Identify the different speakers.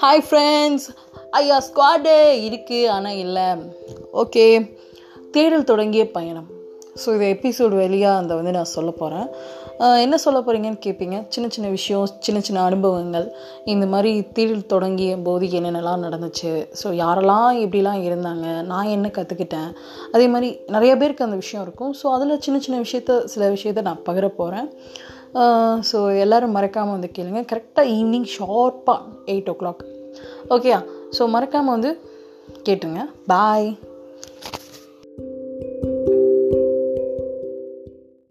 Speaker 1: Hi friends ஐயா ஸ்குவாடே இருக்குது ஆனால் இல்லை. ஓகே தேடல் தொடங்கிய பயணம். ஸோ இது எபிசோடு வழியாக அந்த வந்து நான் சொல்ல போகிறேன் என்ன சொல்ல போகிறீங்கன்னு கேட்பீங்க சின்ன சின்ன விஷயம் சின்ன சின்ன அனுபவங்கள். இந்த மாதிரி தேடல் தொடங்கிய போது என்னென்னலாம் நடந்துச்சு? ஸோ யாரெல்லாம் எப்படிலாம் இருந்தாங்க? நான் என்ன கற்றுக்கிட்டேன் அதே மாதிரி நிறைய பேருக்கு அந்த விஷயம் இருக்கும். ஸோ அதில் சின்ன சின்ன விஷயத்த சில விஷயத்த நான் பகிர போகிறேன் ஸோ எல்லோரும் மறக்காமல் வந்து கேளுங்க. கரெக்டாக ஈவினிங் ஷார்ப்பாக எயிட் ஓ கிளாக் ஓகேயா ஸோ மறக்காமல் வந்து கேட்டுருங்க பாய்